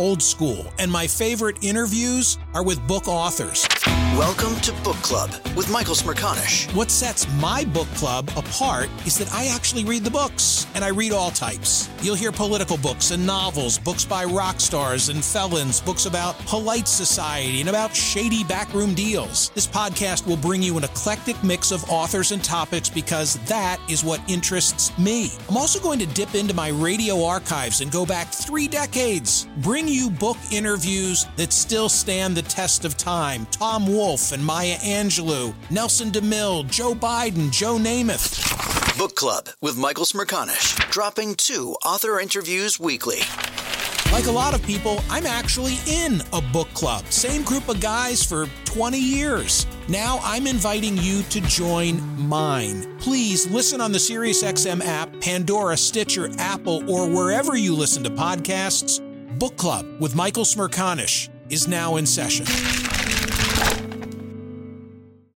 old school, and my favorite interviews are with book authors. Welcome to Book Club with Michael Smerconish. What sets my book club apart is that I actually read the books, and I read all types. You'll hear political books and novels, books by rock stars and felons, books about polite society and about shady backroom deals. This podcast will bring you an eclectic mix of authors and topics because that is what interests me. I'm also going to dip into my radio archives and go back three decades. Bring you book interviews that still stand the test of time. Tom Wolfe and Maya Angelou, Nelson DeMille, Joe Biden, Joe Namath. Book Club with Michael Smerconish, dropping two author interviews weekly. Like a lot of people, I'm actually in a book club. Same group of guys for 20 years. Now I'm inviting you to join mine. Please listen on the SiriusXM app, Pandora, Stitcher, Apple, or wherever you listen to podcasts. Book Club with Michael Smerconish is now in session.